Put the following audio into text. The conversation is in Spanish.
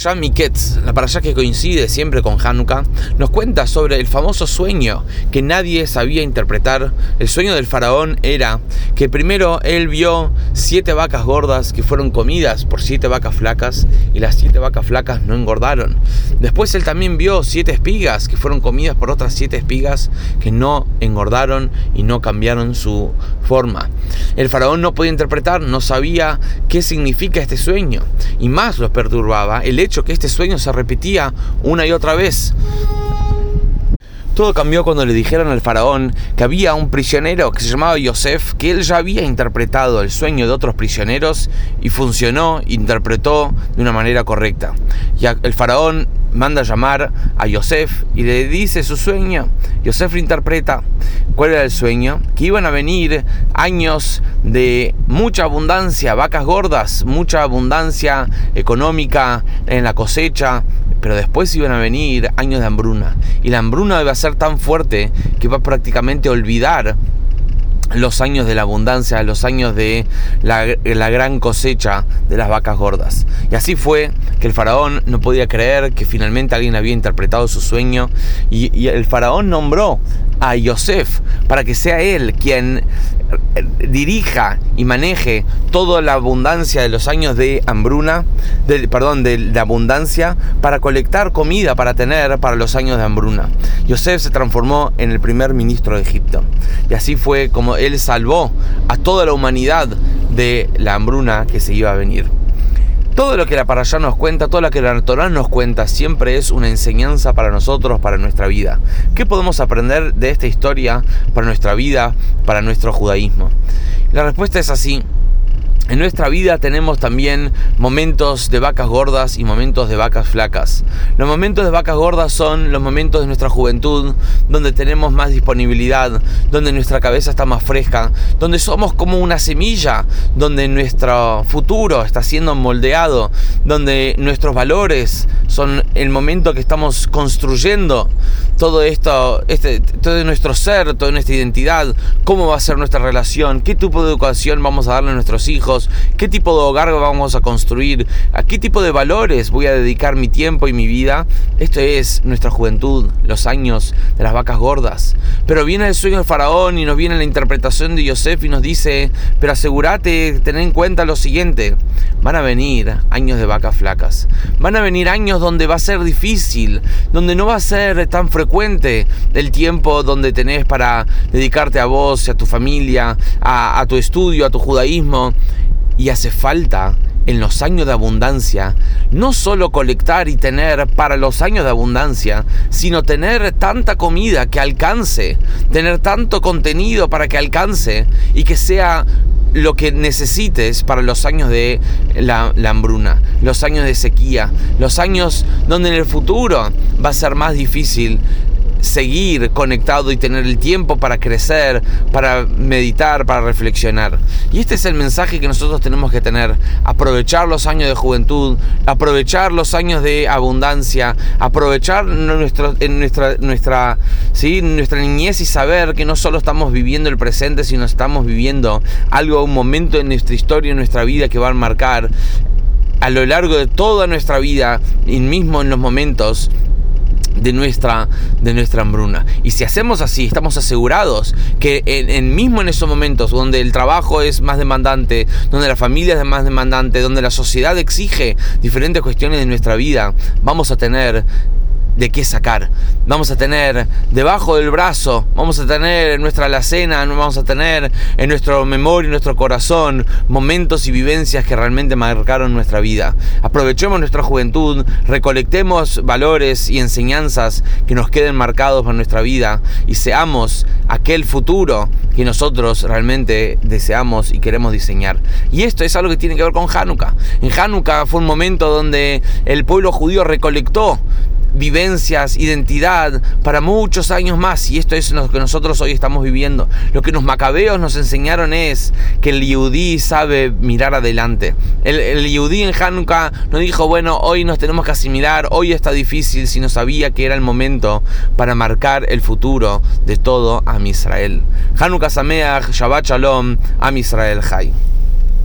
Ya Miketz, la parasha que coincide siempre con Hanukkah, nos cuenta sobre el famoso sueño que nadie sabía interpretar. El sueño del faraón era que primero él vio siete vacas gordas que fueron comidas por siete vacas flacas y las siete vacas flacas no engordaron. Después él también vio siete espigas que fueron comidas por otras siete espigas que no engordaron y no cambiaron su forma. El faraón no podía interpretar, no sabía qué significa este sueño y más los perturbaba el hecho que este sueño se repetía una y otra vez. Todo cambió cuando le dijeron al faraón que había un prisionero que se llamaba Yosef, que él ya había interpretado el sueño de otros prisioneros y funcionó, interpretó de una manera correcta. Y el faraón manda llamar a Yosef y le dice su sueño. Yosef interpreta cuál era el sueño, que iban a venir años de mucha abundancia, vacas gordas, mucha abundancia económica en la cosecha, pero después iban a venir años de hambruna. Y la hambruna iba a ser tan fuerte que prácticamente a olvidar los años de la abundancia, los años de la, gran cosecha de las vacas gordas. Y así fue que el faraón no podía creer que finalmente alguien había interpretado su sueño y, y el faraón nombró a Yosef para que sea él quien dirija y maneje toda la abundancia de los años de hambruna, de, perdón, de, abundancia, para colectar comida para tener para los años de hambruna. Yosef se transformó en el primer ministro de Egipto. Y así fue como él salvó a toda la humanidad de la hambruna que se iba a venir. Todo lo que la allá nos cuenta, todo lo que la Torah nos cuenta, siempre es una enseñanza para nosotros, para nuestra vida. ¿Qué podemos aprender de esta historia para nuestra vida, para nuestro judaísmo? La respuesta es así. En nuestra vida tenemos también momentos de vacas gordas y momentos de vacas flacas. Los momentos de vacas gordas son los momentos de nuestra juventud, donde tenemos más disponibilidad, donde nuestra cabeza está más fresca, donde somos como una semilla, donde nuestro futuro está siendo moldeado, donde nuestros valores son el momento que estamos construyendo todo esto, este, todo nuestro ser, toda nuestra identidad, cómo va a ser nuestra relación, qué tipo de educación vamos a darle a nuestros hijos, qué tipo de hogar vamos a construir, a qué tipo de valores voy a dedicar mi tiempo y mi vida. Esto es nuestra juventud, los años de las vacas gordas. Pero viene el sueño del faraón y nos viene la interpretación de Yosef y nos dice, pero asegúrate, ten en cuenta lo siguiente, van a venir años de vacas flacas, van a venir años donde va a ser difícil, donde no va a ser tan frecuente cuente del tiempo donde tenés para dedicarte a vos, a tu familia, a, a tu estudio, a tu judaísmo. Y hace falta en los años de abundancia, no solo colectar y tener para los años de abundancia, sino tener tanta comida que alcance, tener tanto contenido para que alcance y que sea lo que necesites para los años de la, hambruna, los años de sequía, los años donde en el futuro va a ser más difícil seguir conectado y tener el tiempo para crecer, para meditar, para reflexionar. Y este es el mensaje que nosotros tenemos que tener. Aprovechar los años de juventud, aprovechar los años de abundancia, aprovechar nuestro, en nuestra, nuestra, ¿sí? nuestra niñez y saber que no solo estamos viviendo el presente, sino estamos viviendo algo, un momento en nuestra historia, en nuestra vida que va a marcar a lo largo de toda nuestra vida y mismo en los momentos de nuestra, de nuestra hambruna. Y si hacemos así, estamos asegurados que en, mismo en esos momentos donde el trabajo es más demandante, donde la familia es más demandante, donde la sociedad exige diferentes cuestiones de nuestra vida, vamos a tener de qué sacar. Vamos a tener debajo del brazo, vamos a tener en nuestra alacena, vamos a tener en nuestro memoria, en nuestro corazón, momentos y vivencias que realmente marcaron nuestra vida. Aprovechemos nuestra juventud, recolectemos valores y enseñanzas que nos queden marcados por nuestra vida y seamos aquel futuro que nosotros realmente deseamos y queremos diseñar. Y esto es algo que tiene que ver con Hanukkah. En Hanukkah fue un momento donde el pueblo judío recolectó vivencias, identidad para muchos años más. Y esto es lo que nosotros hoy estamos viviendo. Lo que los macabeos nos enseñaron es que el yudí sabe mirar adelante. El, el yudí en Hanukkah no dijo, bueno, hoy nos tenemos que asimilar, hoy está difícil, sino sabía que era el momento para marcar el futuro de todo a Israel. Hanukkah Sameach, Shabbat Shalom, a Israel Jai.